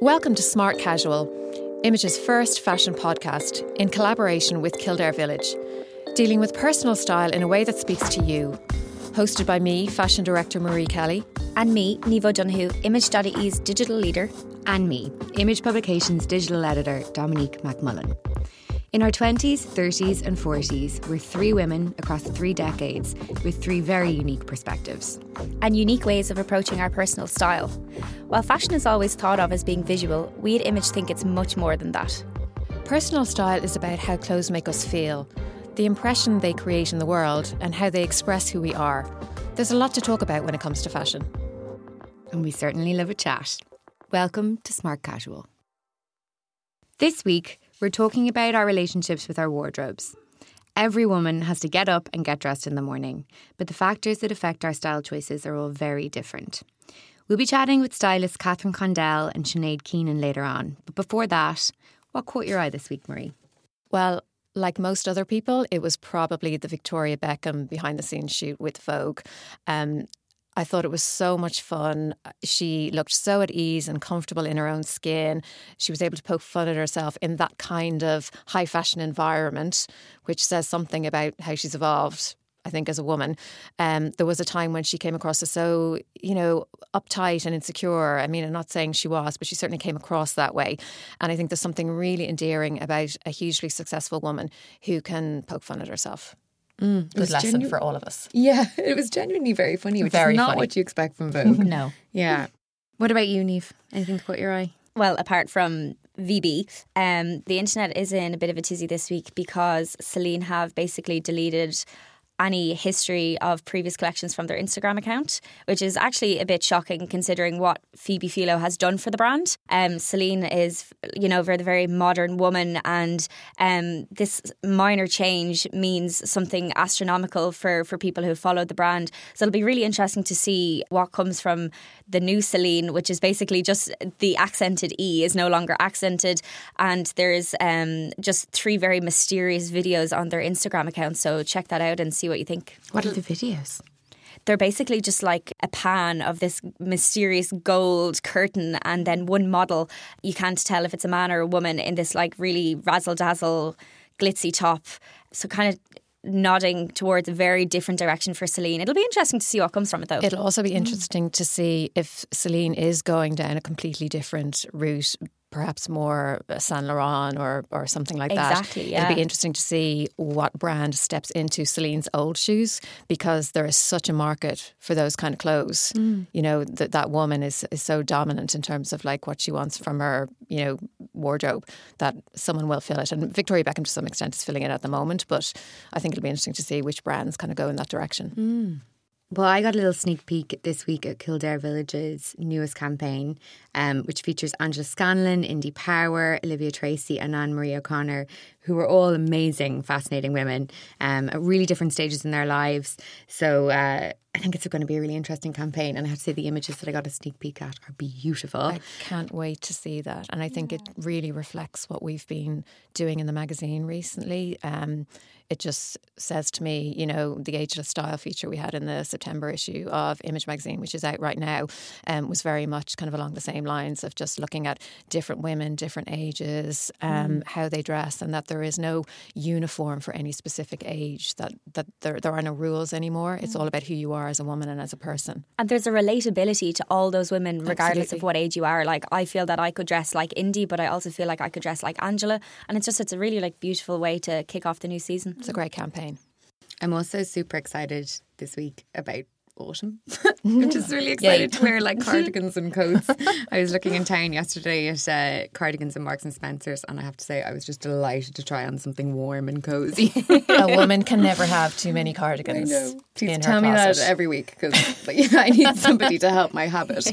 Welcome to Smart Casual, Image's first fashion podcast in collaboration with Kildare Village, dealing with personal style in a way that speaks to you. Hosted by me, fashion director Marie Kelly. And me, Nivo Dunhu, Image.ie's digital leader. And me, Image Publications digital editor Dominique McMullen. In our 20s, 30s, and 40s, we're three women across three decades with three very unique perspectives. And unique ways of approaching our personal style. While fashion is always thought of as being visual, we at Image think it's much more than that. Personal style is about how clothes make us feel, the impression they create in the world, and how they express who we are. There's a lot to talk about when it comes to fashion. And we certainly love a chat. Welcome to Smart Casual. This week, we're talking about our relationships with our wardrobes. Every woman has to get up and get dressed in the morning, but the factors that affect our style choices are all very different. We'll be chatting with stylist Catherine Condell and Sinead Keenan later on. But before that, what caught your eye this week, Marie? Well, like most other people, it was probably the Victoria Beckham behind the scenes shoot with Vogue. Um, I thought it was so much fun. She looked so at ease and comfortable in her own skin. She was able to poke fun at herself in that kind of high fashion environment, which says something about how she's evolved. I think as a woman, um, there was a time when she came across as so, you know, uptight and insecure. I mean, I'm not saying she was, but she certainly came across that way. And I think there's something really endearing about a hugely successful woman who can poke fun at herself. Mm, Good lesson genu- for all of us. Yeah, it was genuinely very funny, which very is not funny. what you expect from Vogue. no. Yeah. What about you, Niamh? Anything to caught your eye? Well, apart from VB, um, the internet is in a bit of a tizzy this week because Celine have basically deleted any history of previous collections from their Instagram account, which is actually a bit shocking considering what Phoebe Philo has done for the brand. Um, Celine is, you know, very, very modern woman, and um, this minor change means something astronomical for, for people who followed the brand. So it'll be really interesting to see what comes from the new Celine, which is basically just the accented E is no longer accented, and there's um, just three very mysterious videos on their Instagram account. So check that out and see see what you think. What are the videos? They're basically just like a pan of this mysterious gold curtain, and then one model. You can't tell if it's a man or a woman in this like really razzle dazzle, glitzy top. So kind of nodding towards a very different direction for Celine. It'll be interesting to see what comes from it, though. It'll also be interesting to see if Celine is going down a completely different route perhaps more Saint Laurent or or something like that. Exactly. Yeah. It'll be interesting to see what brand steps into Celine's old shoes because there is such a market for those kind of clothes. Mm. You know that that woman is is so dominant in terms of like what she wants from her you know wardrobe that someone will fill it. And Victoria Beckham to some extent is filling it at the moment, but I think it'll be interesting to see which brands kind of go in that direction. Mm. Well, I got a little sneak peek this week at Kildare Village's newest campaign, um, which features Angela Scanlon, Indy Power, Olivia Tracy, and Anne Marie O'Connor, who are all amazing, fascinating women um, at really different stages in their lives. So uh, I think it's going to be a really interesting campaign. And I have to say, the images that I got a sneak peek at are beautiful. I can't wait to see that. And I think it really reflects what we've been doing in the magazine recently. Um, it just says to me, you know, the ageless style feature we had in the September issue of Image magazine, which is out right now, um, was very much kind of along the same lines of just looking at different women, different ages, um, mm. how they dress, and that there is no uniform for any specific age. That that there there are no rules anymore. It's mm. all about who you are as a woman and as a person. And there's a relatability to all those women, regardless Absolutely. of what age you are. Like I feel that I could dress like Indy, but I also feel like I could dress like Angela, and it's just it's a really like beautiful way to kick off the new season. It's a great campaign. I'm also super excited this week about autumn. I'm just really excited to wear like cardigans and coats. I was looking in town yesterday at uh, cardigans and Marks and Spencers, and I have to say I was just delighted to try on something warm and cozy. a woman can never have too many cardigans. I know. Please tell me that every week because I need somebody to help my habit.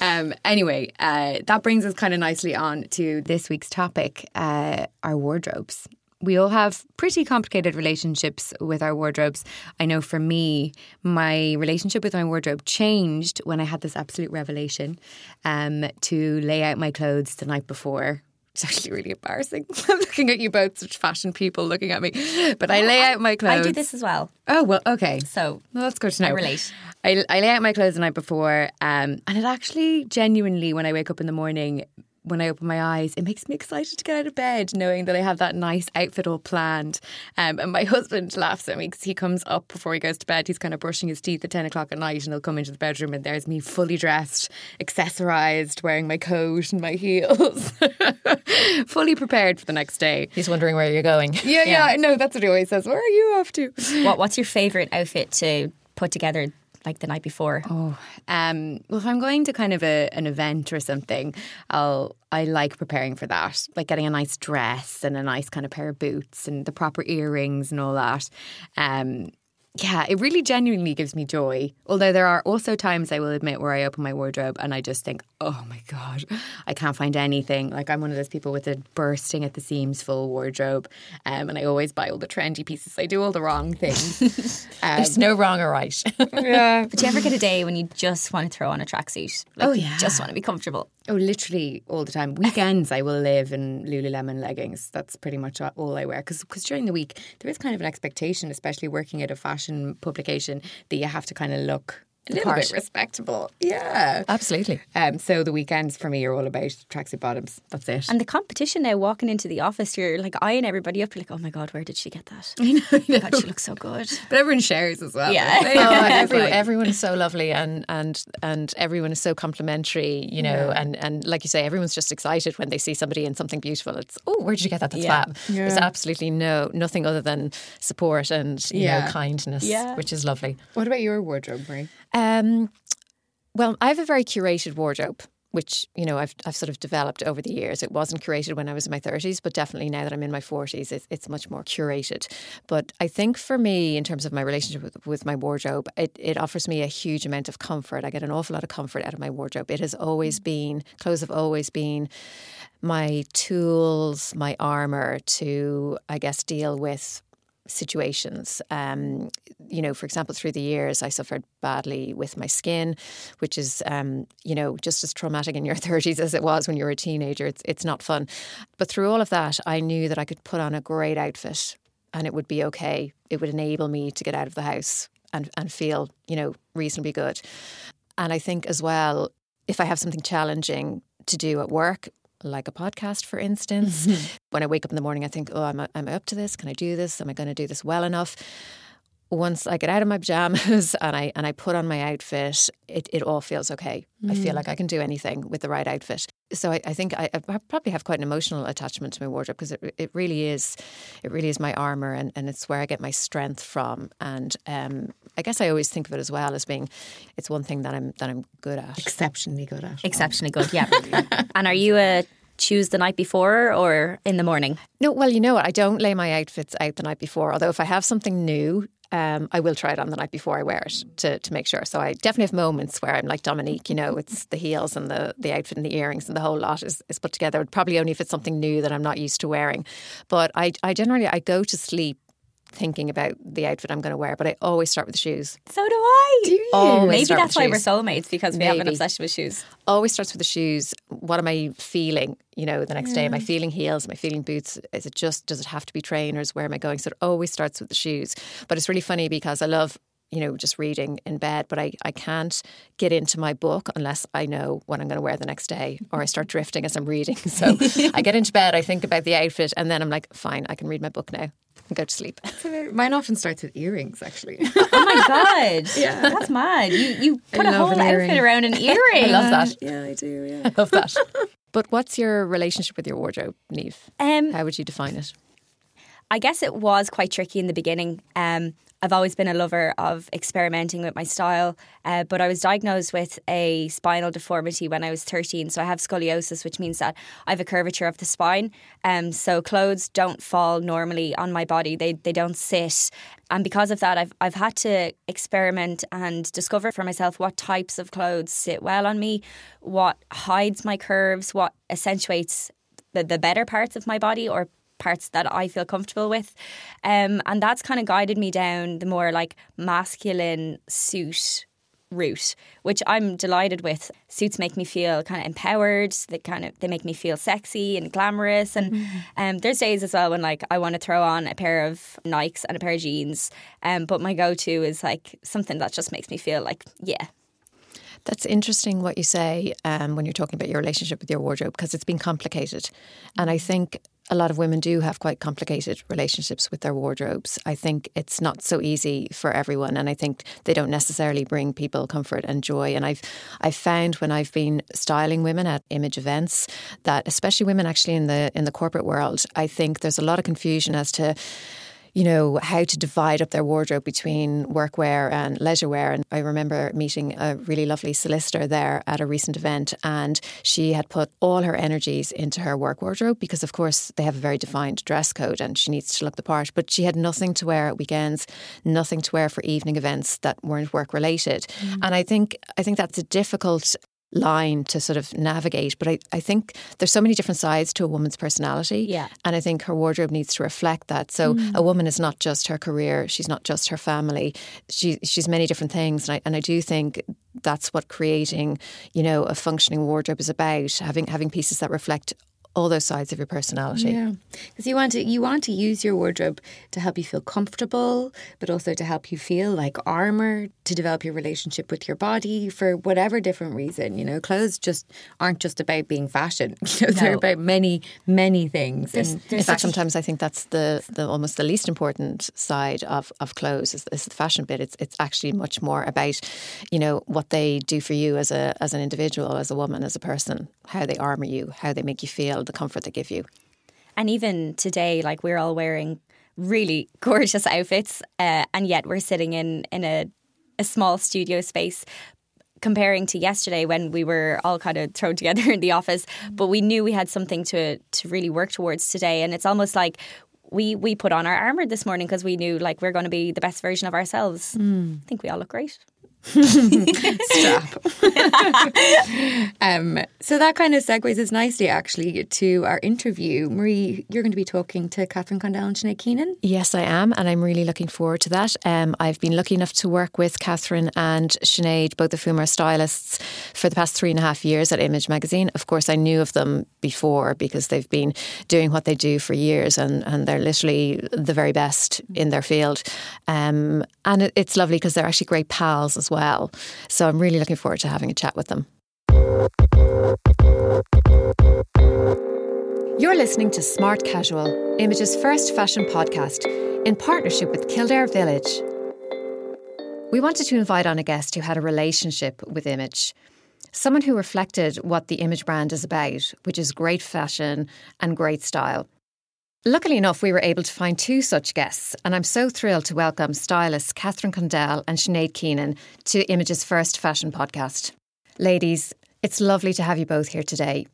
um, anyway, uh, that brings us kind of nicely on to this week's topic: uh, our wardrobes we all have pretty complicated relationships with our wardrobes. I know for me, my relationship with my wardrobe changed when I had this absolute revelation um, to lay out my clothes the night before It's actually really embarrassing. I'm looking at you both, such fashion people looking at me. But I lay out my clothes. I do this as well. Oh well, okay. So well, that's good to know. I relate. I, I lay out my clothes the night before, um, and it actually genuinely, when I wake up in the morning, when I open my eyes, it makes me excited to get out of bed, knowing that I have that nice outfit all planned. Um, and my husband laughs at me because he comes up before he goes to bed. He's kind of brushing his teeth at 10 o'clock at night and he'll come into the bedroom and there's me fully dressed, accessorized, wearing my coat and my heels, fully prepared for the next day. He's wondering where you're going. Yeah, yeah, yeah. No, that's what he always says. Where are you off to? What, what's your favourite outfit to put together like the night before? Oh, um, well, if I'm going to kind of a, an event or something, I'll I like preparing for that, like getting a nice dress and a nice kind of pair of boots and the proper earrings and all that. Um, yeah, it really genuinely gives me joy. Although there are also times I will admit where I open my wardrobe and I just think, oh my God, I can't find anything. Like I'm one of those people with a bursting at the seams full wardrobe. Um, and I always buy all the trendy pieces. I do all the wrong things. um, There's no wrong or right. yeah. But do you ever get a day when you just want to throw on a tracksuit? Like oh, yeah. just want to be comfortable. Oh, literally all the time. Weekends, I will live in Lululemon leggings. That's pretty much all I wear. Because during the week, there is kind of an expectation, especially working at a fashion publication, that you have to kind of look a little bit respectable. Yeah. Absolutely. Um, so the weekends for me are all about tracksuit bottoms. That's it. And the competition now, walking into the office, you're like eyeing everybody up. You're like, oh my God, where did she get that? I know. I know. God, she looks so good. But everyone shares as well. Yeah. oh, everyone, everyone is so lovely and, and, and everyone is so complimentary, you know, yeah. and, and like you say, everyone's just excited when they see somebody in something beautiful. It's, oh, where did you get that? That's yeah. fab. Yeah. There's absolutely no, nothing other than support and, you know, kindness, which is lovely. What about your wardrobe, Marie? Um, well, I have a very curated wardrobe which you know I've I've sort of developed over the years. It wasn't curated when I was in my thirties, but definitely now that I'm in my forties, it's, it's much more curated. But I think for me, in terms of my relationship with, with my wardrobe, it, it offers me a huge amount of comfort. I get an awful lot of comfort out of my wardrobe. It has always been clothes have always been my tools, my armor to I guess deal with situations. Um, you know, for example, through the years, I suffered badly with my skin, which is, um, you know, just as traumatic in your 30s as it was when you were a teenager. It's, it's not fun. But through all of that, I knew that I could put on a great outfit and it would be okay. It would enable me to get out of the house and, and feel, you know, reasonably good. And I think as well, if I have something challenging to do at work, like a podcast, for instance. Mm-hmm. When I wake up in the morning, I think, oh, am I, am I up to this? Can I do this? Am I going to do this well enough? Once I get out of my pajamas and I and I put on my outfit, it, it all feels okay. Mm. I feel mm. like I can do anything with the right outfit. So I, I think I, I, probably have quite an emotional attachment to my wardrobe because it, it really is it really is my armor and, and it's where I get my strength from. And um, I guess I always think of it as well as being it's one thing that I'm that I'm good at, exceptionally good at, exceptionally good. Yeah. and are you a choose the night before or in the morning? No, well, you know what? I don't lay my outfits out the night before. Although if I have something new, um, I will try it on the night before I wear it to, to make sure. So I definitely have moments where I'm like Dominique, you know, it's the heels and the, the outfit and the earrings and the whole lot is, is put together. Probably only if it's something new that I'm not used to wearing. But I, I generally I go to sleep thinking about the outfit I'm going to wear, but I always start with the shoes. So do I. Do you? Always Maybe that's why shoes. we're soulmates because Maybe. we have an obsession with shoes. Always starts with the shoes. What am I feeling? You know, the next yeah. day, am I feeling heels? Am I feeling boots? Is it just? Does it have to be trainers? Where am I going? So it always starts with the shoes. But it's really funny because I love you know, just reading in bed, but I, I can't get into my book unless I know what I'm going to wear the next day or I start drifting as I'm reading. So I get into bed, I think about the outfit, and then I'm like, fine, I can read my book now and go to sleep. Mine often starts with earrings, actually. oh my god! yeah, that's mad. You you put I a whole outfit around an earring. I love that. Yeah, I do. Yeah, I love that. but what's your relationship with your wardrobe, Niamh? Um, How would you define it? I guess it was quite tricky in the beginning. Um, I've always been a lover of experimenting with my style, uh, but I was diagnosed with a spinal deformity when I was 13. So I have scoliosis, which means that I have a curvature of the spine. Um, so clothes don't fall normally on my body, they, they don't sit. And because of that, I've, I've had to experiment and discover for myself what types of clothes sit well on me, what hides my curves, what accentuates the, the better parts of my body or parts that I feel comfortable with. Um, and that's kind of guided me down the more like masculine suit route, which I'm delighted with. Suits make me feel kind of empowered. They kind of they make me feel sexy and glamorous. And mm-hmm. um, there's days as well when like I want to throw on a pair of Nikes and a pair of jeans. Um, but my go to is like something that just makes me feel like yeah. That's interesting what you say um, when you're talking about your relationship with your wardrobe because it's been complicated. And I think a lot of women do have quite complicated relationships with their wardrobes. I think it's not so easy for everyone, and I think they don't necessarily bring people comfort and joy. And I've I've found when I've been styling women at image events that, especially women actually in the in the corporate world, I think there's a lot of confusion as to you know, how to divide up their wardrobe between workwear and leisure wear. And I remember meeting a really lovely solicitor there at a recent event, and she had put all her energies into her work wardrobe because, of course, they have a very defined dress code and she needs to look the part. But she had nothing to wear at weekends, nothing to wear for evening events that weren't work related. Mm. And I think I think that's a difficult line to sort of navigate. But I, I think there's so many different sides to a woman's personality. Yeah. And I think her wardrobe needs to reflect that. So mm. a woman is not just her career, she's not just her family. She she's many different things. And I and I do think that's what creating, you know, a functioning wardrobe is about, having having pieces that reflect all those sides of your personality. Yeah, because you want to you want to use your wardrobe to help you feel comfortable, but also to help you feel like armor to develop your relationship with your body for whatever different reason. You know, clothes just aren't just about being fashion. You know, no. they're about many many things. There's, and there's in fact, sometimes I think that's the, the almost the least important side of, of clothes is, is the fashion bit. It's it's actually much more about you know what they do for you as a as an individual, as a woman, as a person, how they armor you, how they make you feel the comfort they give you. And even today, like we're all wearing really gorgeous outfits, uh, and yet we're sitting in in a a small studio space. Comparing to yesterday when we were all kind of thrown together in the office, but we knew we had something to to really work towards today, and it's almost like we we put on our armor this morning because we knew like we're going to be the best version of ourselves. Mm. I think we all look great. Strap. um, so that kind of segues us nicely, actually, to our interview. Marie, you're going to be talking to Catherine Condell and Sinead Keenan. Yes, I am, and I'm really looking forward to that. Um, I've been lucky enough to work with Catherine and Sinead, both of whom are stylists, for the past three and a half years at Image Magazine. Of course, I knew of them before because they've been doing what they do for years, and, and they're literally the very best in their field. Um, and it, it's lovely because they're actually great pals as well well. So I'm really looking forward to having a chat with them. You're listening to Smart Casual, Image's first fashion podcast, in partnership with Kildare Village. We wanted to invite on a guest who had a relationship with Image. Someone who reflected what the Image brand is about, which is great fashion and great style. Luckily enough, we were able to find two such guests, and I'm so thrilled to welcome stylists Catherine Condell and Sinead Keenan to Image's first fashion podcast. Ladies, it's lovely to have you both here today.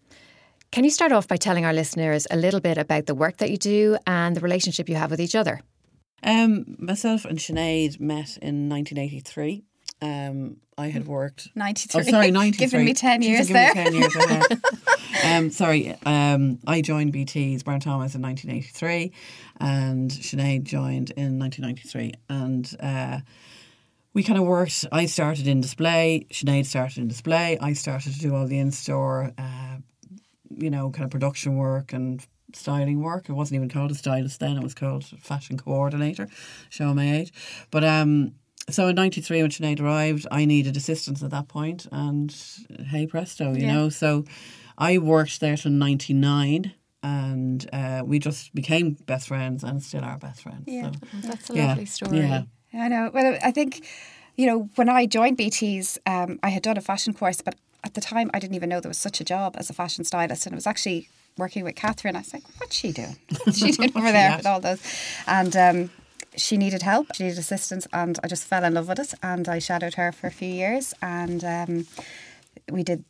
Can you start off by telling our listeners a little bit about the work that you do and the relationship you have with each other? Um, myself and Sinead met in 1983 um, I had worked 93. Oh, sorry, 93. Giving me 10 years there. 10 years um, sorry, um, I joined BT's Brown Thomas in 1983 and Sinead joined in 1993. And uh, we kind of worked, I started in display, Sinead started in display, I started to do all the in store, uh, you know, kind of production work and styling work. It wasn't even called a stylist then, it was called fashion coordinator, show my age. But um, so in 93 when Sinead arrived I needed assistance at that point and hey presto you yeah. know? So I worked there till 99 and uh, we just became best friends and still are best friends yeah. so, that's a yeah, lovely story. Yeah. I know. Well I think you know when I joined BT's um, I had done a fashion course but at the time I didn't even know there was such a job as a fashion stylist and it was actually working with Catherine. I was like what's she doing? What's she doing over there with all those. And um, she needed help, she needed assistance, and I just fell in love with it. And I shadowed her for a few years, and um, we did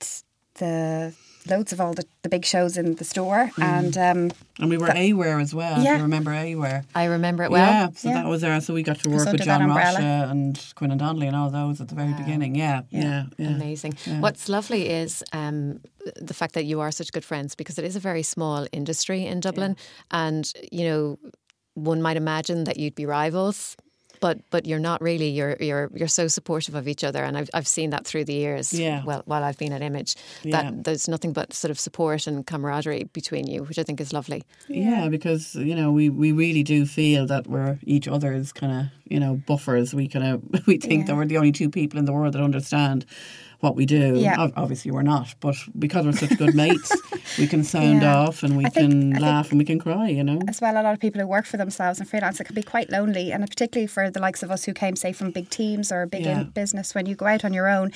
the loads of all the, the big shows in the store mm. and um, and we were that, Aware as well yeah. you remember Aware I remember it well yeah so yeah. that was there so we got to work with John Rocha and Quin and Donnelly and all those at the very wow. beginning yeah yeah, yeah amazing what's lovely is um, the fact that you are such good friends because it is a very small industry in Dublin and you know one might imagine that you'd be rivals. but but you're not really. You're you're you're so supportive of each other, and I've I've seen that through the years. Yeah. Well, while I've been at Image, Yeah. that there's nothing but sort of support and camaraderie between you, which I think is lovely. Yeah, because you know we, we really do feel that we're each other's kind of you know buffers. We kind of we think that we're the only two people in the world that understand what we do. Yeah. Obviously, we're not, but because we're such good mates, we can sound Yeah. off and we think- can I laugh and we can cry. You know. as well, a lot of people who work for themselves and freelance, it can be quite lonely. And particularly for the likes of us who came, say, from big teams or a big Yeah. business, when you go out on your own,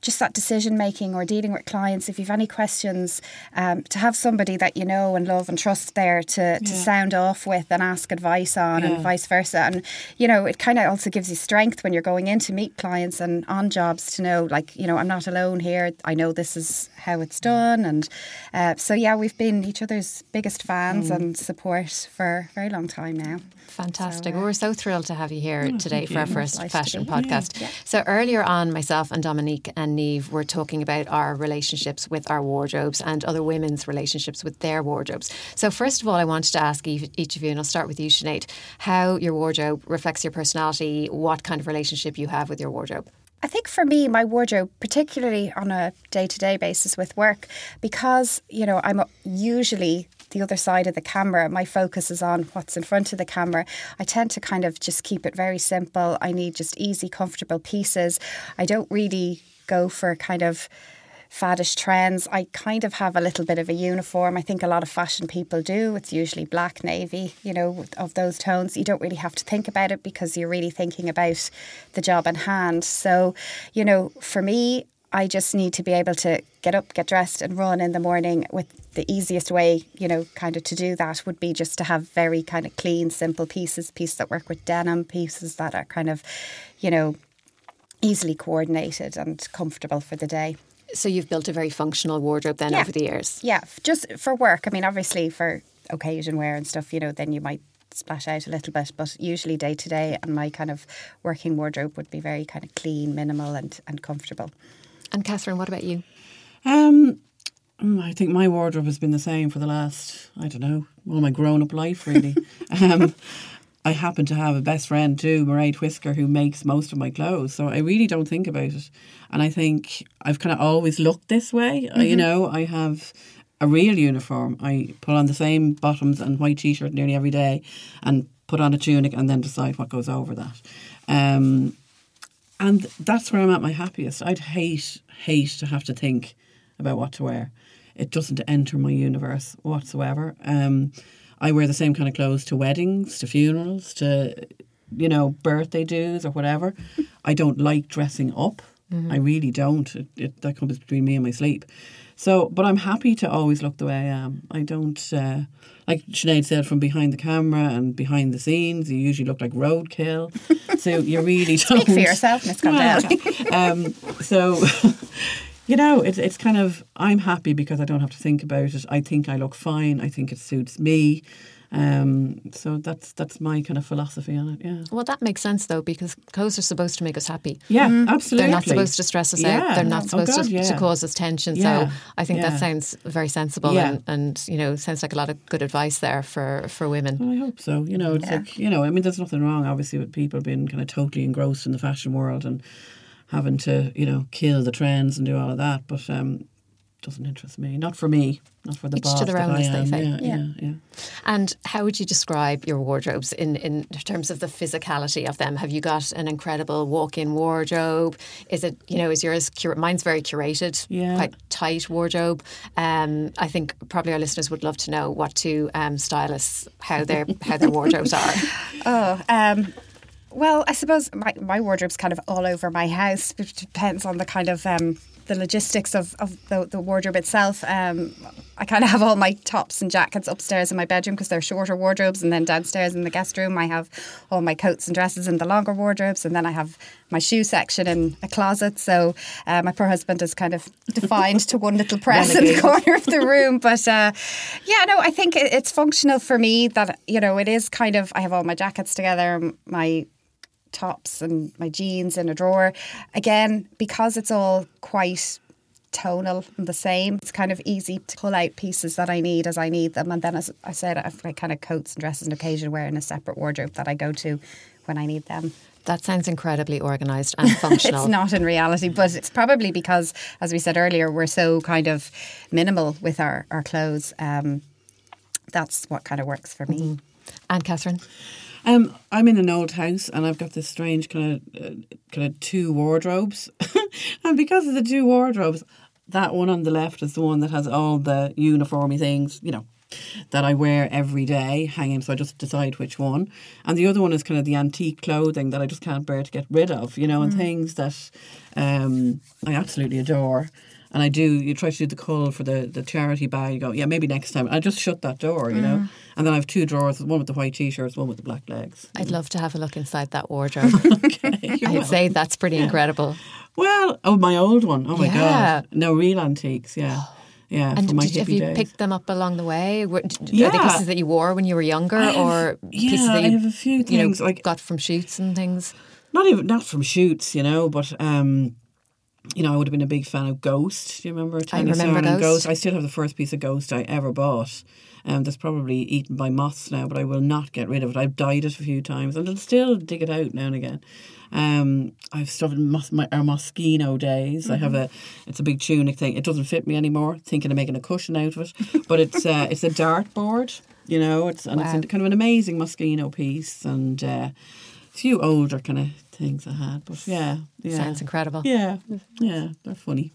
just that decision making or dealing with clients, if you've any questions, um, to have somebody that you know and love and trust there to, to Yeah. sound off with and ask advice on Yeah. and vice versa. And, you know, it kind of also gives you strength when you're going in to meet clients and on jobs to know, like, you know, I'm not alone here. I know this is how it's done. And uh, so, yeah, we've been each other's biggest fans Mm. and support for a very long time now. Fantastic. So, uh, well, we're so thrilled to have you here today for our first Nice fashion podcast. So earlier on, myself and Dominique and Niamh were talking about our relationships with our wardrobes and other women's relationships with their wardrobes. So first of all, I wanted to ask each each of you, and I'll start with you, Sinead, how your wardrobe reflects your personality, what kind of relationship you have with your wardrobe. I think for me, my wardrobe, particularly on a day to day basis with work, because, you know, I'm usually the other side of the camera, my focus is on what's in front of the camera. I tend to kind of just keep it very simple. I need just easy, comfortable pieces. I don't really go for kind of faddish trends. I kind of have a little bit of a uniform. I think a lot of fashion people do. It's usually black, navy, you know, of those tones. You don't really have to think about it because you're really thinking about the job in hand. So, you know, for me, I just need to be able to get up, get dressed, and run in the morning with the easiest way, you know, kind of to do that would be just to have very kind of clean, simple pieces, pieces that work with denim, pieces that are kind of, you know, easily coordinated and comfortable for the day. So you've built a very functional wardrobe then Yeah. over the years. Yeah, just for work. I mean, obviously for occasion wear and stuff, you know, then you might splash out a little bit, but usually day to day, and my kind of working wardrobe would be very kind of clean, minimal, and and comfortable. And Catherine, what about you? Um, mm, I think my wardrobe has been the same for the last, I don't know, all my grown up life, really. um, I happen to have a best friend too, Mairead Whisker, who makes most of my clothes. So I really don't think about it. And I think I've kind of always looked this way. Uh, You know, I have a real uniform. I put on the same bottoms and white t shirt nearly every day and put on a tunic and then decide what goes over that. Um, and that's where I'm at my happiest. I'd hate, hate to have to think about what to wear. It doesn't enter my universe whatsoever. Um, I wear the same kind of clothes to weddings, to funerals, to, you know, birthday dues or whatever. I don't like dressing up. I really don't. It, it, that comes between me and my sleep. So, but I'm happy to always look the way I am. I don't, uh, like Sinead said, from behind the camera and behind the scenes, you usually look like roadkill. so you really don't. Speak for yourself, Miss Condell. um, so, you know, it's it's kind of I'm happy because I don't have to think about it. I think I look fine. I think it suits me. Um, so that's that's my kind of philosophy on it. Yeah. Well, that makes sense though, because clothes are supposed to make us happy. Yeah, absolutely. They're not supposed to stress us out. Yeah. They're not Oh, supposed God, to, yeah. to cause us tension. Yeah. So I think Yeah. that sounds very sensible Yeah. and, and, you know, sounds like a lot of good advice there for, for women. Well, I hope so. You know, it's Yeah. like you know. I mean, there's nothing wrong, obviously, with people being kind of totally engrossed in the fashion world and having to, you know, kill the trends and do all of that. But um, doesn't interest me. Not for me. Not for the Each to their that own, as they say. Yeah, Yeah. yeah, yeah. And how would you describe your wardrobes in, in terms of the physicality of them? Have you got an incredible walk-in wardrobe? Is it, you know, is yours, cur- mine's very curated, Yeah. quite tight wardrobe. Um, I think probably our listeners would love to know what two um, stylists, how their, how their wardrobes are. Oh, um, well, I suppose my, my wardrobe's kind of all over my house, which depends on the kind of um, the logistics of, of the, the wardrobe itself. Um, I kind of have all my tops and jackets upstairs in my bedroom because they're shorter wardrobes, and then downstairs in the guest room, I have all my coats and dresses in the longer wardrobes, and then I have my shoe section in a closet. So uh, my poor husband is kind of defined to one little press in the corner of the room. But uh, yeah, no, I think it, it's functional for me that, you know, it is kind of, I have all my jackets together, my tops and my jeans in a drawer. Again, because it's all quite tonal and the same, it's kind of easy to pull out pieces that I need as I need them. And then, as I said, I've like kind of coats and dresses and occasion wear in a separate wardrobe that I go to when I need them. That sounds incredibly organised and functional. it's not in reality, but it's probably because, as we said earlier, we're so kind of minimal with our, our clothes. Um, that's what kind of works for me. Mm-hmm. And Catherine? Um, I'm in an old house and I've got this strange kind of uh, kind of two wardrobes, and because of the two wardrobes, that one on the left is the one that has all the uniformy things, you know, that I wear every day hanging. So I just decide which one, and the other one is kind of the antique clothing that I just can't bear to get rid of, you know, and things that um, I absolutely adore. And I do. You try to do the call for the, the charity bag. You go, yeah, maybe next time. I just shut that door, you know. And then I have two drawers: one with the white t-shirts, one with the black legs. I'd love to have a look inside that wardrobe. Okay, I'd say that's pretty incredible. Well, oh, my old one. Oh my Yeah. god, no real antiques. Yeah, yeah. And did, have you days. picked them up along the way? Were, d- Are they Yeah. pieces that you wore when you were younger, have- or pieces yeah, that I you, have a few you know, like- got from shoots and things? not even not from shoots, you know, but um, you know, I would have been a big fan of Ghost. Do you remember? Tiny remember Stone and Ghost. I still have the first piece of Ghost I ever bought. Um, that's probably eaten by moths now, but I will not get rid of it. I've dyed it a few times, and I'll still dig it out now and again. Um, I've stuffed mos- my our Moschino days. I have a it's a big tunic thing. It doesn't fit me anymore. Thinking of making a cushion out of it, but it's uh, it's a dartboard. You know, it's and Wow. it's kind of an amazing Moschino piece, and uh, few older kind of things I had. But yeah, yeah, Sounds incredible. yeah, yeah, they're funny.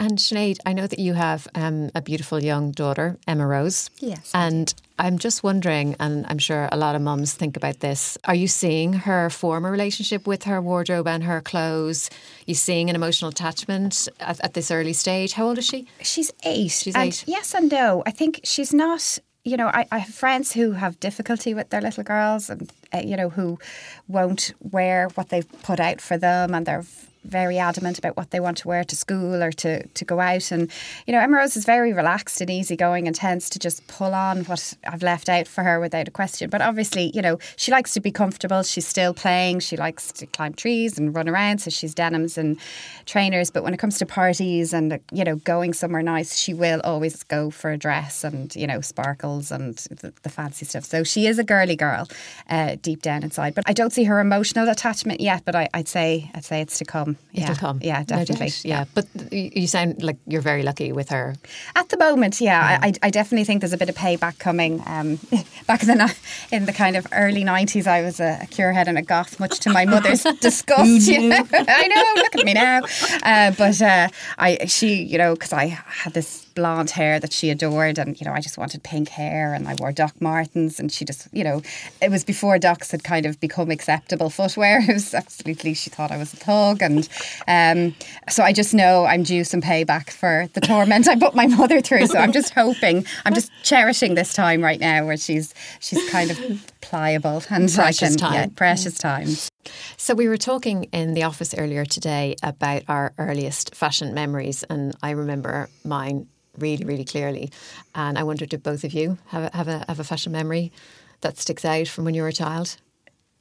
And Sinead, I know that you have um, a beautiful young daughter, Emma Rose. Yes, And I'm just wondering, and I'm sure a lot of mums think about this, are you seeing her form a relationship with her wardrobe and her clothes? you seeing an emotional attachment at, at this early stage? How old is she? She's eight. She's and eight. Yes and no. I think she's not. You know, I, I have friends who have difficulty with their little girls, and uh, you know who won't wear what they've put out for them, and they're very adamant about what they want to wear to school or to, to go out. And you know, Emma Rose is very relaxed and easygoing, and tends to just pull on what I've left out for her without a question. But obviously, you know, she likes to be comfortable. She's still playing. She likes to climb trees and run around. So she's denims and trainers. But when it comes to parties and you know going somewhere nice, she will always go for a dress and you know sparkles and the, the fancy stuff. So she is a girly girl uh, deep down inside. But I don't see her emotional attachment yet. But I, I'd say I'd say it's to come. It'll yeah. come. Yeah, definitely. doubt. yeah. But you sound like you're very lucky with her. At the moment, yeah, I, I definitely think there's a bit of payback coming. Um, back in the in the kind of early '90s, I was a, a curehead and a goth, much to my mother's disgust. you know. I know, look at me now. Uh, but uh, I, she, you know, because I had this blonde hair that she adored, and you know, I just wanted pink hair, and I wore Doc Martens, and she just, you know, it was before Docs had kind of become acceptable footwear. It was absolutely, she thought I was a thug, and um, so I just know I'm due some payback for the torment I put my mother through. So I'm just hoping, I'm just cherishing this time right now where she's she's kind of pliable and Precious I can, time. yeah, precious times. So we were talking in the office earlier today about our earliest fashion memories, and I remember mine really, really clearly. And I wondered, did both of you have a, have a have a fashion memory that sticks out from when you were a child?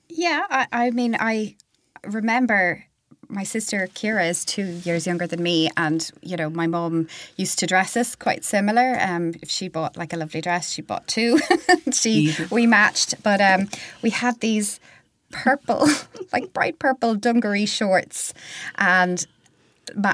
Yeah, I, I mean, I remember my sister Kira is two years younger than me, and you know, my mom used to dress us quite similar. Um, if she bought like a lovely dress, she bought two. she we matched, but um, we had these purple, like bright purple dungaree shorts, and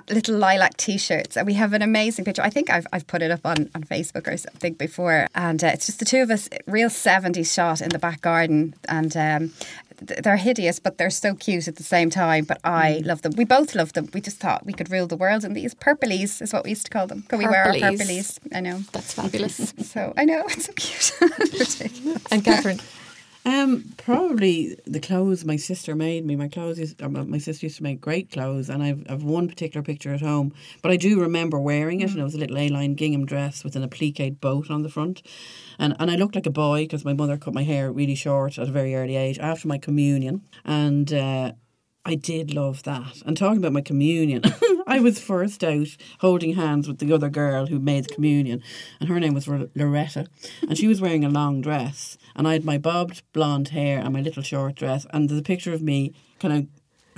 little lilac t-shirts. And we have an amazing picture. I think i've, I've put it up on, on facebook or something before. And uh, it's just the two of us real 70s shot in the back garden. And um, they're hideous but they're so cute at the same time. But i love them. We both love them. We just thought we could rule the world in these purplies is what we used to call them. Can we wear our purplies i know. That's fabulous. so i know. It's so cute. And Catherine, Um, probably the clothes my sister made me. My clothes, used, uh, my sister used to make great clothes, and I've I've one particular picture at home. But I do remember wearing it, and it was a little A-line gingham dress with an appliqué boat on the front, and and I looked like a boy because my mother cut my hair really short at a very early age after my communion, and. Uh, I did love that. And talking about my communion, I was first out holding hands with the other girl who made the communion, and her name was Lor- Loretta, and she was wearing a long dress, and I had my bobbed blonde hair and my little short dress, and there's a picture of me kind of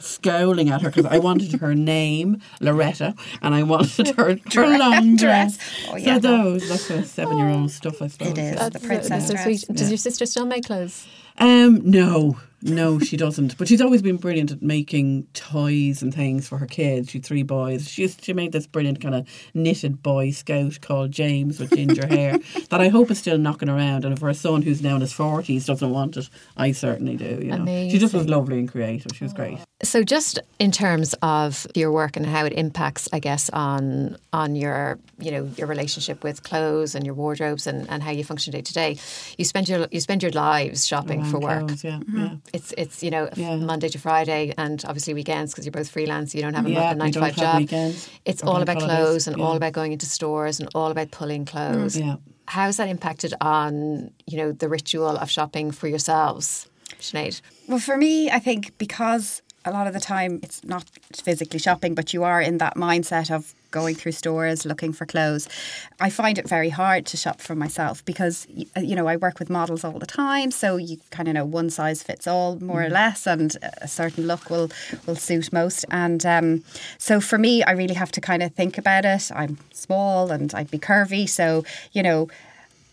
scowling at her because I wanted her name Loretta, and I wanted her, her long dress. Oh, yeah. So those, that's a seven-year-old stuff, I suppose. It is. yeah. the princess so dress. sweet. Does your sister still make clothes? Um, no, No, she doesn't. But she's always been brilliant at making toys and things for her kids. She three boys. She she made this brilliant kind of knitted boy scout called James with ginger hair that I hope is still knocking around. And if her son, who's now in his forties, doesn't want it, I certainly do. You know, she just was lovely and creative. She was great. So, just in terms of your work and how it impacts, I guess, on on your you know your relationship with clothes and your wardrobes and, and how you function day to day, you spend your you spend your lives shopping Around for work. clothes, yeah, mm-hmm. yeah. It's it's you know Yeah. Monday to Friday and obviously weekends because you're both freelance. You don't have a, Yeah, a nine to five job. weekends It's all about holidays, clothes and all about going into stores and all about pulling clothes. Yeah. How's that impacted on you know the ritual of shopping for yourselves, Sinead? Well, for me, I think because a lot of the time it's not physically shopping, but you are in that mindset of going through stores looking for clothes. I find it very hard to shop for myself because uh, you know I work with models all the time, so you kind of know one size fits all more or less, and a certain look will will suit most. And um, so for me, I really have to kind of think about it. I'm small and I'd be curvy, so you know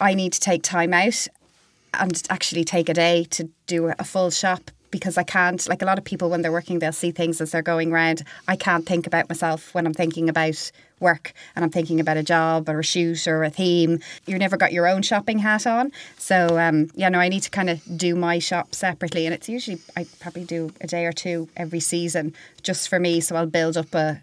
I need to take time out and actually take a day to do a full shop because I can't like a lot of people when they're working they'll see things as they're going round. I can't think about myself when I'm thinking about work and I'm thinking about a job or a shoot or a theme. You've never got your own shopping hat on. So um yeah no I need to kind of do my shop separately and it's usually I probably do a day or two every season just for me so I'll build up a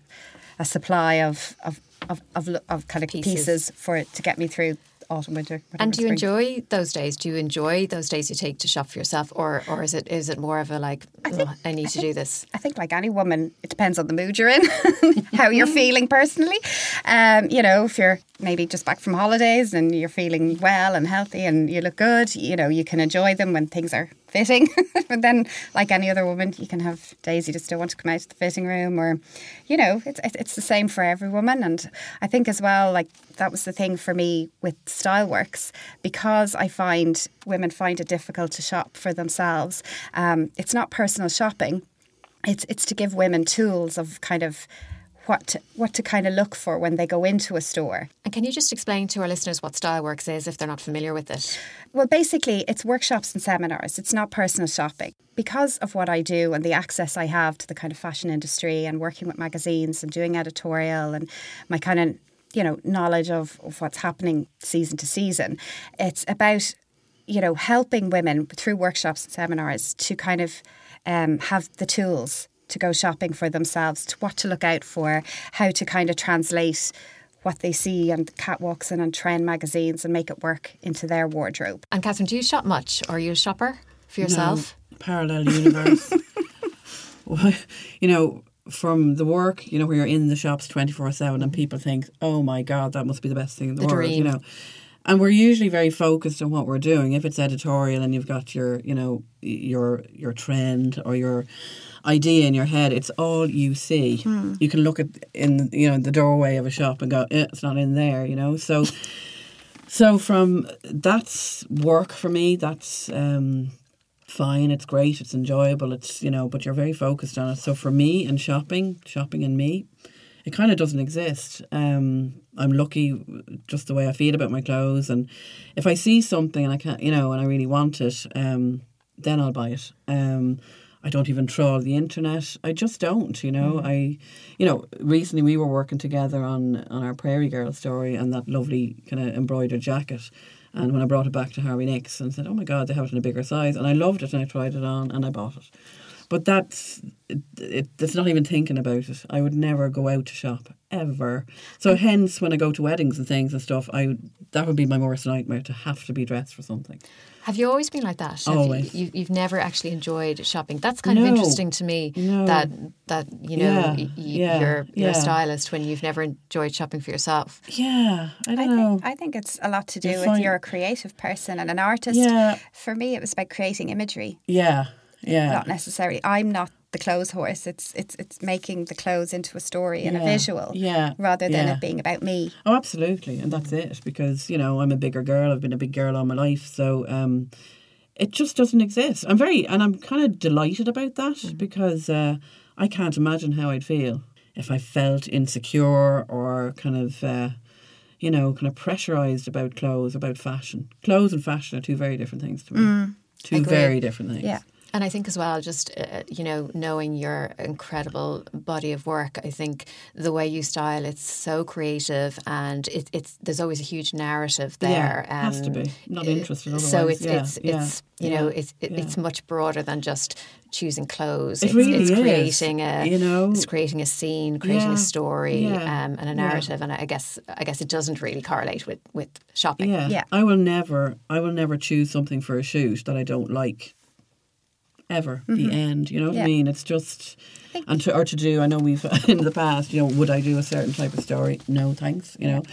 a supply of of of, of, of kind of Pieces. pieces. for it to get me through autumn winter And do you spring. enjoy those days? Do you enjoy those days you take to shop for yourself, or or is it is it more of a like "Ugh, I need to do this? I think, like any woman, it depends on the mood you're in, how you're feeling personally. Um, you know, if you're maybe just back from holidays and you're feeling well and healthy and you look good, you know, you can enjoy them when things are fitting. but then, like any other woman, you can have days you just don't want to come out of the fitting room, or, you know, it's it's the same for every woman. And I think as well, like that was the thing for me with Styleworks because I find women find it difficult to shop for themselves. Um, it's not personal shopping it's it's to give women tools of kind of what to, what to kind of look for when they go into a store. And can you just explain to our listeners what Styleworks is if they're not familiar with it? Well, basically, it's workshops and seminars. It's not personal shopping. Because of what I do and the access I have to the kind of fashion industry and working with magazines and doing editorial and my kind of you know knowledge of, of what's happening season to season, it's about you know helping women through workshops and seminars to kind of um, have the tools to go shopping for themselves, to what to look out for, how to kind of translate what they see on catwalks and on trend magazines and make it work into their wardrobe. And Catherine, do you shop much? Or are you a shopper for yourself? No, parallel universe. Well, you know, from the work, you know, where you're in the shops 24 7 and people think, oh my God, that must be the best thing in the, The world, you know. And we're usually very focused on what we're doing. If it's editorial and you've got your, you know, your your trend or your idea in your head, it's all you see. You can look at in you know the doorway of a shop and go, eh, it's not in there, you know. So so from that's work for me. That's um, fine. It's great. It's enjoyable. It's you know, but you're very focused on it. So for me and shopping, shopping and me, it kind of doesn't exist. Um, I'm lucky just the way I feel about my clothes, and if I see something and I can't, you know, and I really want it, um, then I'll buy it. Um, I don't even troll the internet. I just don't, you know. Mm. I, you know, recently we were working together on on our Prairie Girl story and that lovely kind of embroidered jacket. And when I brought it back to Harvey Nicks and said, "Oh my God, they have it in a bigger size," and I loved it and I tried it on and I bought it. But that's it, it, it's not even thinking about it. I would never go out to shop ever. So hence, when I go to weddings and things and stuff, I that would be my worst nightmare to have to be dressed for something. Have you always been like that? Have you- Always. You, you've never actually enjoyed shopping. That's kind of interesting to me. No. That that you know Yeah, y- y- yeah, you're you're a stylist when you've never enjoyed shopping for yourself. Yeah, I don't I know. think, I think it's a lot to do You're with fine. you're a creative person and an artist. Yeah. For me, it was about creating imagery, yeah, yeah. not necessarily. I'm not the clothes horse. It's it's it's making the clothes into a story and a visual, Yeah, rather than yeah. it being about me. Oh, absolutely, and that's it. Because you know, I'm a bigger girl. I've been a big girl all my life, so um, it just doesn't exist. I'm very, and I'm kind of delighted about that because uh, I can't imagine how I'd feel if I felt insecure or kind of, uh, you know, kind of pressurized about clothes, about fashion. Clothes and fashion are two very different things to me. Two Agree. very different things. Yeah. And I think as well, just uh, you know, knowing your incredible body of work, I think the way you style it's so creative, and it, it's there's always a huge narrative there. Yeah, has to um, be. Not uh, interested So it's Yeah, it's yeah, it's you know it's it, yeah. it's much broader than just choosing clothes. It it's, really it's is, creating a you know. it's creating a scene, creating Yeah, a story, yeah, um, and a yeah. narrative. And I guess I guess it doesn't really correlate with with shopping. Yeah. Yeah. I will never I will never choose something for a shoot that I don't like. Ever. The end. You know what Yeah. I mean? It's just and to or to do I know we've in the past, you know, would I do a certain type of story? No, thanks. You know.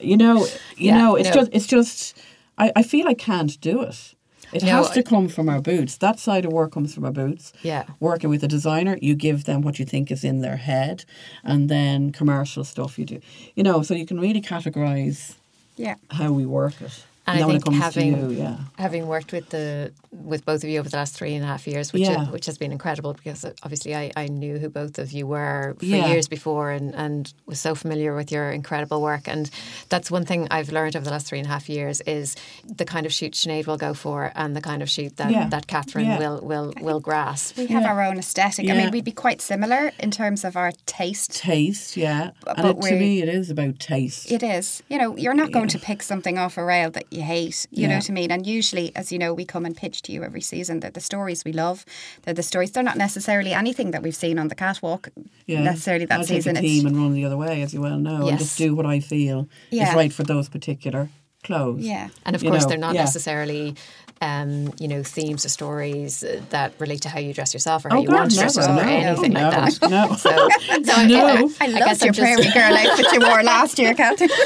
You know you Yeah, know, it's no. just it's just I, I feel I can't do it. It No, has to come from our boots. That side of work comes from our boots. Yeah. Working with a designer, you give them what you think is in their head, and then commercial stuff you do. You know, so you can really categorize Yeah. how we work it. And then I when think it comes having to you, yeah. having worked with the with both of you over the last three and a half years, which Yeah. which has been incredible because uh, obviously I, I knew who both of you were for Yeah. years before and, and was so familiar with your incredible work. And that's one thing I've learned over the last three and a half years is the kind of shoot Sinead will go for and the kind of shoot that, Yeah. that Catherine Yeah. will will will grasp. We have Yeah. our own aesthetic. I mean, we'd be quite similar in terms of our taste. Taste, yeah. But and it, to me, it is about taste. It is. You know, you're not going to pick something off a rail that you hate. You know what I mean? And usually, as you know, we come and pitch to you every season. They're the stories we love. They're the stories. They're not necessarily anything that we've seen on the catwalk yeah. necessarily that I season. Take a It's- team and run the other way, as you well know, and just do what I feel Yeah. is right for those particular clothes. yeah. And of You course, know, they're not yeah. necessarily, um, you know, themes or stories uh, that relate to how you dress yourself or how Oh, you God, want to dress never, yourself or anything no, like that. no. So, so I, No. I, I I loved guess your just, prairie girl outfit you wore last year, Kathy.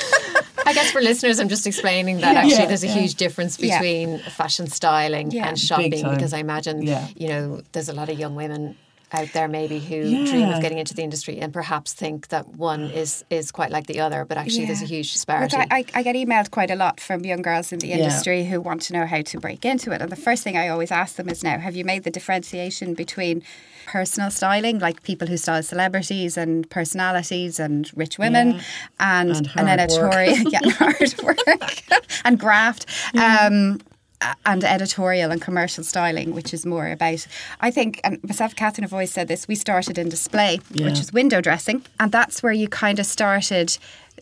I guess for listeners, I'm just explaining that actually Yeah, there's a yeah. huge difference between fashion styling and shopping because I imagine, you know, there's a lot of young women out there maybe who dream of getting into the industry and perhaps think that one is is quite like the other, but actually there's a huge Look, disparity. I, I, I get emailed quite a lot from young girls in the industry who want to know how to break into it. And the first thing I always ask them is now, have you made the differentiation between personal styling, like people who style celebrities and personalities and rich women, Yeah. and, And an editorial, yeah, hard work and graft. Um, and editorial and commercial styling, which is more about, I think, and myself, Catherine have always said this. We started in display, Yeah. which is window dressing, and that's where you kind of started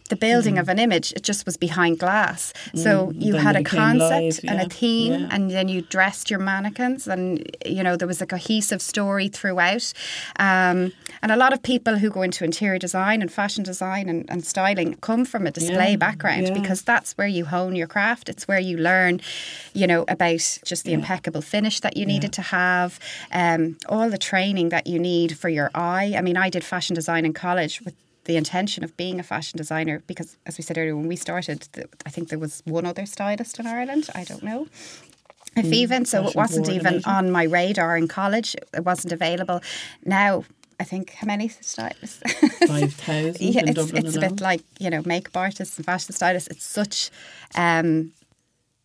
the building of an image. It just was behind glass, so you Mm. then had a concept live, and a theme, yeah. and then you dressed your mannequins, and you know there was a cohesive story throughout. Um, and a lot of people who go into interior design and fashion design and, and styling come from a display Yeah, background yeah. because that's where you hone your craft. It's where you learn, you know, about just the impeccable finish that you needed to have, um, all the training that you need for your eye. I mean, I did fashion design in college with the intention of being a fashion designer because, as we said earlier, when we started, th- I think there was one other stylist in Ireland. I don't know. If even so, it wasn't even on my radar in college. It wasn't available. Now, I think how many stylists? 5,000 yeah, in it's, it's a bit like you know makeup artists and fashion stylists. It's such um,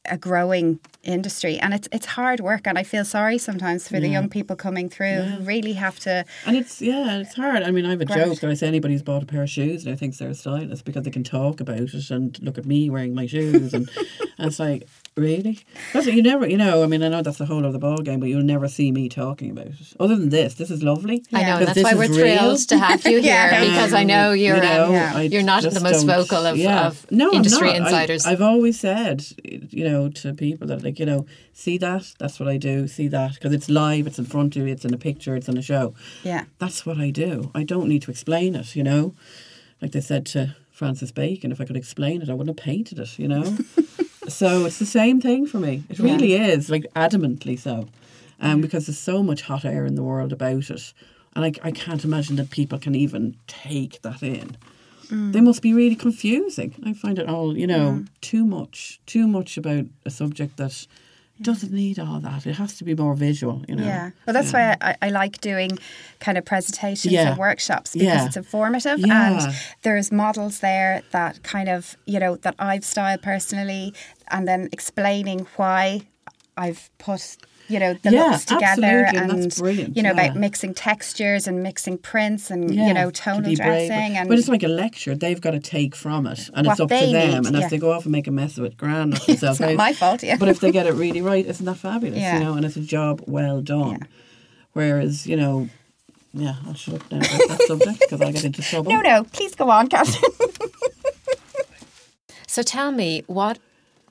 a growing industry, and it's it's hard work. And I feel sorry sometimes for the young people coming through who really have to. And it's yeah, it's hard. I mean, I have a Right. joke that I say anybody who's bought a pair of shoes and I think they're a stylist because they can talk about it and look at me wearing my shoes and, and it's like really that's what you never you know. I mean, I know that's the whole of the ball game, but you'll never see me talking about it. Other than this, this is lovely. I know, and that's why we're real. thrilled to have you here Yeah. because I know you're you know, um, yeah. you're not the most vocal of, yeah. of no, I'm industry not. I- insiders. I've always said, you know, to people that like, you know, see that, that's what I do. See that because it's live, it's in front of you, it's in a picture, it's in a show. Yeah. That's what I do. I don't need to explain it. You know, like they said to Francis Bacon, if I could explain it, I wouldn't have painted it. You know. so it's the same thing for me. It really is, like adamantly so, um, because there's so much hot air in the world about it, and I, I can't imagine that people can even take that in. They must be really confusing. I find it all, you know, too much, too much about a subject that doesn't need all that. It has to be more visual, you know. Yeah, well, that's why I, I like doing kind of presentations Yeah. and workshops because Yeah. it's informative Yeah. and there's models there that kind of you know that I've styled personally, and then explaining why I've put you know the Yeah, looks together and and that's brilliant, you know yeah. about mixing textures and mixing prints and Yeah, you know to tonal be brave. dressing and but it's like a lecture. They've got to take from it, and it's up to they them. need, and if they go off and make a mess of it, grand. knock themselves not out. my fault, yeah. But if they get it really right, isn't that fabulous? Yeah. You know, and it's a job well done. Yeah. Whereas, you know, yeah, I'll shut up now about that subject because I'll get into trouble. no no please go on Catherine So tell me, what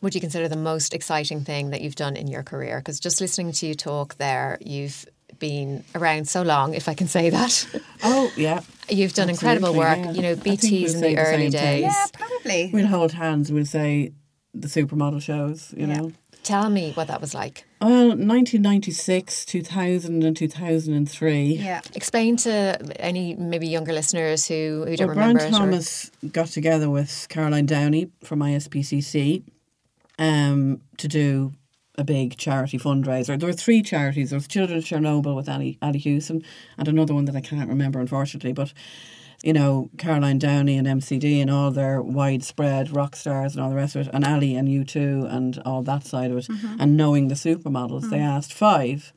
would you consider the most exciting thing that you've done in your career? Because just listening to you talk there, you've been around so long, if I can say that. Oh, yeah. You've done incredible work. yeah. You know, BTs we'll in the the early same thing. days. yeah probably We'll hold hands. We'll say the supermodel shows, you know. Tell me what that was like. Well, 1996, 2000 and 2003. yeah Explain to any maybe younger listeners who, who don't Well, Brian remember it. or- Thomas got together with Caroline Downey from ISPCC um, to do a big charity fundraiser. There were three charities. There was Children of Chernobyl with Ali, Ali Hewson and another one that I can't remember, unfortunately. But, you know, Caroline Downey and MCD and all their widespread rock stars and all the rest of it, and Ali and U2 and all that side of it, mm-hmm. and knowing the supermodels, they mm. asked five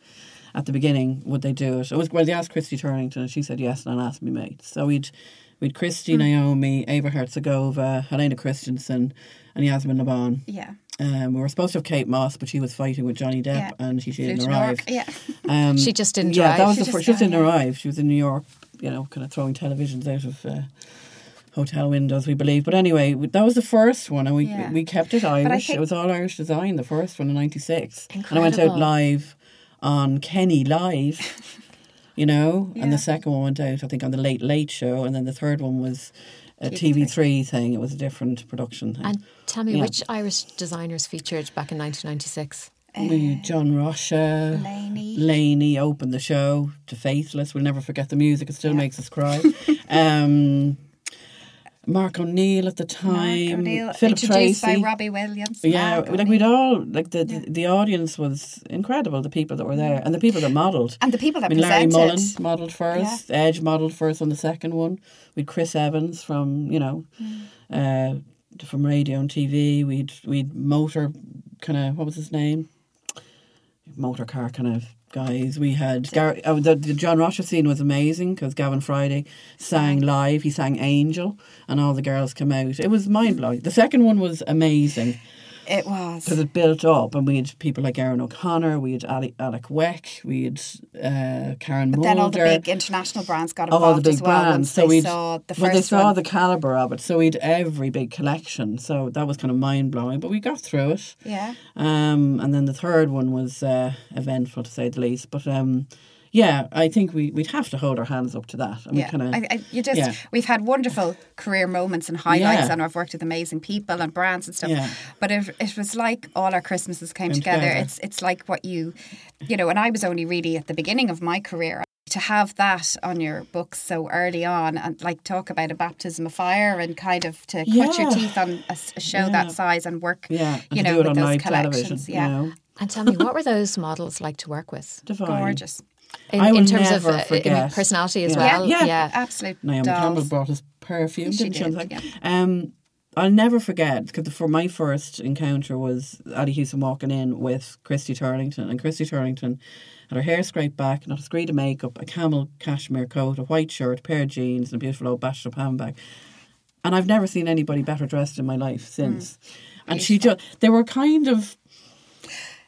at the beginning would they do it. It was well they asked Christy Turlington and she said yes and I asked me mates. So we'd we'd Christy, mm. Naomi, Eva Herzigová, Helena Christensen and Yasmin Le Bon. yeah Um, we were supposed to have Kate Moss, but she was fighting with Johnny Depp Yeah. and she, she didn't arrive. Yeah Um, She just didn't yeah, arrive. that was She the first. She just didn't arrive. She was in New York, you know, kind of throwing televisions out of uh, hotel windows, we believe. But anyway, that was the first one, and we Yeah. we kept it Irish. it was all Irish design. The first one in '96, and I went out live on Kenny Live. You know, and the second one went out, I think, on the Late Late Show, and then the third one was a TV3 thing. It was a different production thing. And tell me, Yeah. which Irish designers featured back in 1996? We, John Rocha, Lainey. Lainey opened the show to Faithless. We'll never forget the music. It still makes us cry. um, Marc O'Neill at the time. Marc O'Neill, Philip introduced Treacy. by Robbie Williams yeah, Mark like O'Neill. we'd all like the, the the audience was incredible. The people that were there and the people that modelled. and the people I that mean, Larry Mullen modelled first. Edge modelled first on the second one. We'd Chris Evans from you know, uh, from radio and TV. We'd we'd motor kind of what was his name? Motor car kind of guys. We had Gar- oh, the, the John Rocha scene was amazing because Gavin Friday sang live. He sang Angel, and all the girls came out. It was mind blowing. The second one was amazing it was because it built up, and we had people like Erin O'Connor, we had Ali, Alek Wek, we had uh, Karen but Mulder. then all the big international brands got all involved the big as well brands. So we saw the first well, they saw one. the caliber of it. So we'd every big collection. So that was kind of mind blowing. But we got through it. yeah Um, and then the third one was uh, eventful to say the least. But um, yeah, I think we we'd have to hold our hands up to that. And yeah, we kind I, of I, you just yeah. we've had wonderful career moments and highlights, Yeah. and I've worked with amazing people and brands and stuff. Yeah. But it, it was like all our Christmases came Came together. together. It's it's like what you, you know, and I was only really at the beginning of my career. To have that on your books so early on, and like talk about a baptism of fire, and kind of to cut your teeth on a, s- a show Yeah. that size and work, yeah, and you to know, with on those collections. yeah, You know, And tell me, what were those models like to work with? divine. gorgeous. In, I will in terms never of uh, in forget. personality as Yeah. well? Yeah. yeah, absolutely. Naomi dolls. Campbell brought us perfume, She didn't she? did, Like, yeah. Um, I'll never forget because for my first encounter was Ali Hewson walking in with Christy Turlington, and Christy Turlington had her hair scraped back, not a screed of makeup, a camel cashmere coat, a white shirt, a pair of jeans, and a beautiful old bashed up handbag. And I've never seen anybody better dressed in my life since. And she just, they were kind of,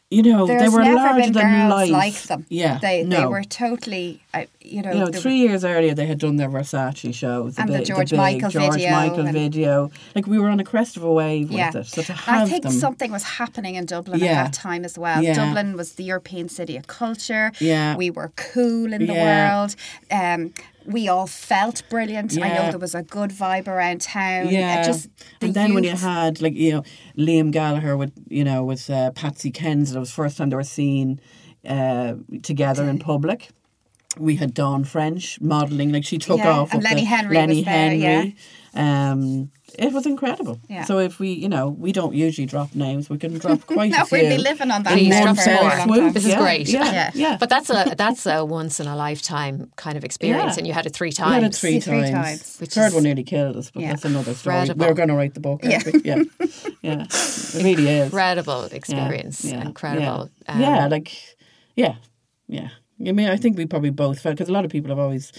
you know, There's they were never larger been than girls life. like them. Yeah, they no. they were totally, uh, you know, You know, they were- three years earlier they had done their Versace shows, And the big- George big Michael George video Michael video. Like we were on a crest of a wave yeah. with it. So to And have I think them, something was happening in Dublin Yeah. at that time as well. Yeah. Dublin was the European city of culture. Yeah. we were cool in the world. Um, we all felt brilliant. I know there was a good vibe around town. Yeah. just the and then when you had like you know Liam Gallagher with you know with uh, Patsy Kensit, it was first time they were seen uh, together in public. We had Dawn French modelling, like she took Yeah, off. and Lenny Henry Lenny was there, Henry. Um, it was incredible. Yeah. So if we, you know, we don't usually drop names, we can drop quite No, a few. we'd be living on that Please now drop for a more. long Swoop, time. This is yeah, great. Yeah, Yeah. yeah. But that's a that's a once in a lifetime kind of experience, Yeah. and you had it three We times. had it three, Three times. times. Which Third is- one nearly killed us, but Yeah. that's another story. Incredible. We're going to write the book. aren't? Yeah, yeah, it really is. Incredible Yeah, experience. yeah, Incredible. Yeah, Um, yeah like Yeah, yeah. I mean, I think we probably both felt because a lot of people have always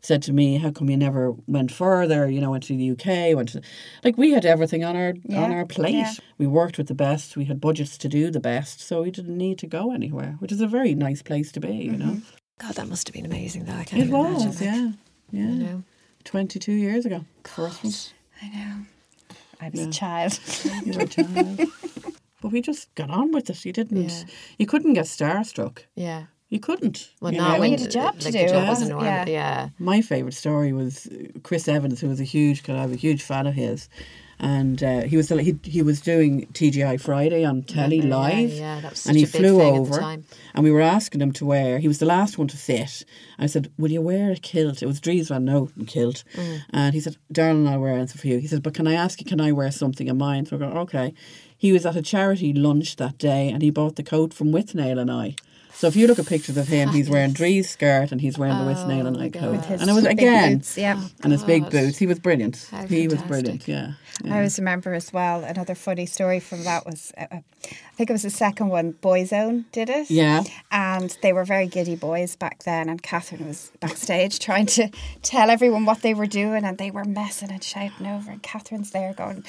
said to me, "How come you never went further? You know, went to the UK, went to like we had everything on our on our plate. yeah. We worked with the best. We had budgets to do the best, so we didn't need to go anywhere, which is a very nice place to be. You know, mm-hmm. God, that must have been amazing, though. I can't it even imagine. was. Yeah, yeah. You know? Twenty two years ago, first. I know. I was a child. You were a child. But we just got on with it. You didn't. Yeah. You couldn't get starstruck. Yeah. You couldn't. Well, you not know? when You had a job like to the do, job it wasn't wasn't- normal. yeah. Yeah. My favourite story was Chris Evans, who was a huge, cause I'm a huge fan of his, and uh, he was he, he was doing TFI Friday on telly Yeah, live, yeah, that was and such he a big flew thing over, time. and we were asking him to wear. He was the last one to sit. I said, "Will you wear a kilt?" It was Dries Van Noten kilt, Mm. and he said, "Darling, I'll wear it for you." He said, "But can I ask you? Can I wear something of mine?" So I go, "Okay." He was at a charity lunch that day, and he bought the coat from Withnail and I. So if you look at pictures of him, he's wearing Dries's skirt and he's wearing the Withnail and I coat, and it was again boots, yeah. and his big boots. He was brilliant. How he was brilliant. Yeah. I always remember as well another funny story from that was uh, uh, I think it was the second one Boyzone did it Yeah. and they were very giddy boys back then and Catherine was backstage trying to tell everyone what they were doing and they were messing and shouting over and Catherine's there going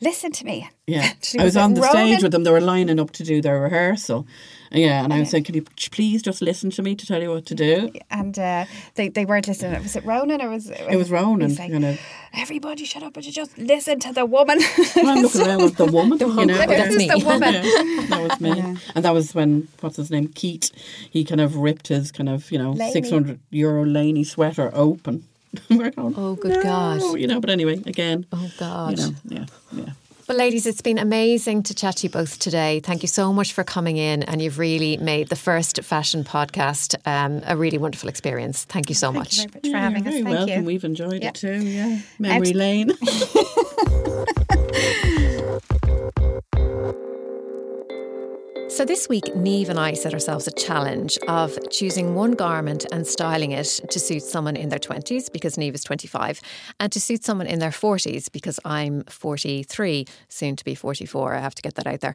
listen to me Yeah, I was on the stage with them. They were lining up to do their rehearsal. Yeah, and I was saying, "Can you please just listen to me to tell you what to do?" and uh, they, they weren't listening was it Ronan or was it It was Ronan, He's like, kind of. everybody shut up and you just listen to the woman Well, I'm looking around with the woman, you know. Is yeah. the woman. Yeah, that was me, and that was when what's his name, Keat. He kind of ripped his kind of you know Lainey. six hundred euro Lainey sweater open. Going, Oh, good "No," God. You know, but anyway, again, Oh, God. you know, yeah, yeah. Well, ladies, it's been amazing to chat to you both today. Thank you so much for coming in, and you've really made the first fashion podcast um, a really wonderful experience. Thank you so much. Thank you very much for having You're us very thank welcome. you We've enjoyed Yeah. it too. Yeah, memory Ex- lane. So this week, Niamh and I set ourselves a challenge of choosing one garment and styling it to suit someone in their 20s, because Niamh is 25, and to suit someone in their 40s, because I'm 43, soon to be 44. I have to get that out there.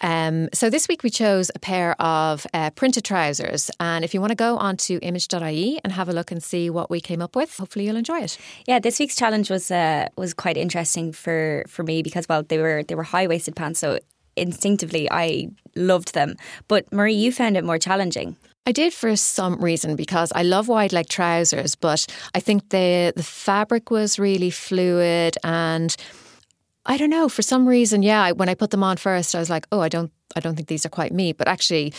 Um, so this week, we chose a pair of uh, printed trousers. And if you want to go onto image.ie and have a look and see what we came up with, hopefully you'll enjoy it. Yeah, this week's challenge was uh, was quite interesting for for me because well they were they were high waisted pants, so instinctively I loved them. But Marie, you found it more challenging. I did for some reason because I love wide leg trousers, but I think the the fabric was really fluid and I don't know for some reason. Yeah, when I put them on first, I was like, oh, I don't, I don't think these are quite me. But actually,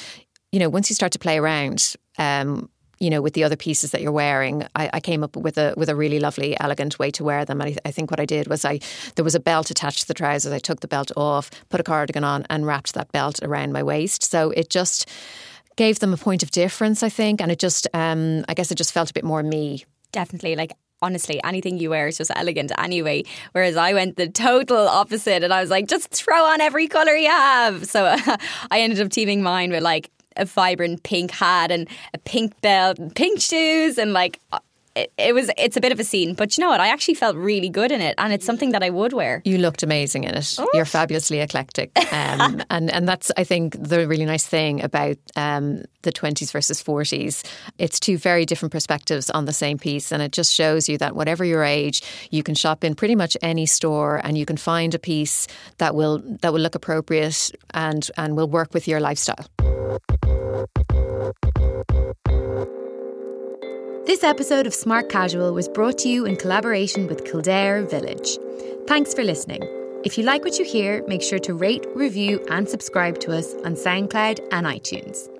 you know, once you start to play around, um, you know, with the other pieces that you're wearing, I, I came up with a with a really lovely, elegant way to wear them. And I, I think what I did was I there was a belt attached to the trousers. I took the belt off, put a cardigan on, and wrapped that belt around my waist. So it just gave them a point of difference, I think, and it just, um, I guess, it just felt a bit more me. Definitely, like honestly, anything you wear is just elegant anyway. Whereas I went the total opposite, and I was like, just throw on every color you have. So I ended up teaming mine with like a vibrant pink hat and a pink belt and pink shoes and like. It, it was it's a bit of a scene but you know what I actually felt really good in it and it's something that I would wear You looked amazing in it. You're fabulously eclectic, um, and and that's I think the really nice thing about um, the twenties versus forties. It's two very different perspectives on the same piece, and it just shows you that whatever your age, you can shop in pretty much any store, and you can find a piece that will that will look appropriate and and will work with your lifestyle. This episode of Smart Casual was brought to you in collaboration with Kildare Village. Thanks for listening. If you like what you hear, make sure to rate, review, and subscribe to us on SoundCloud and iTunes.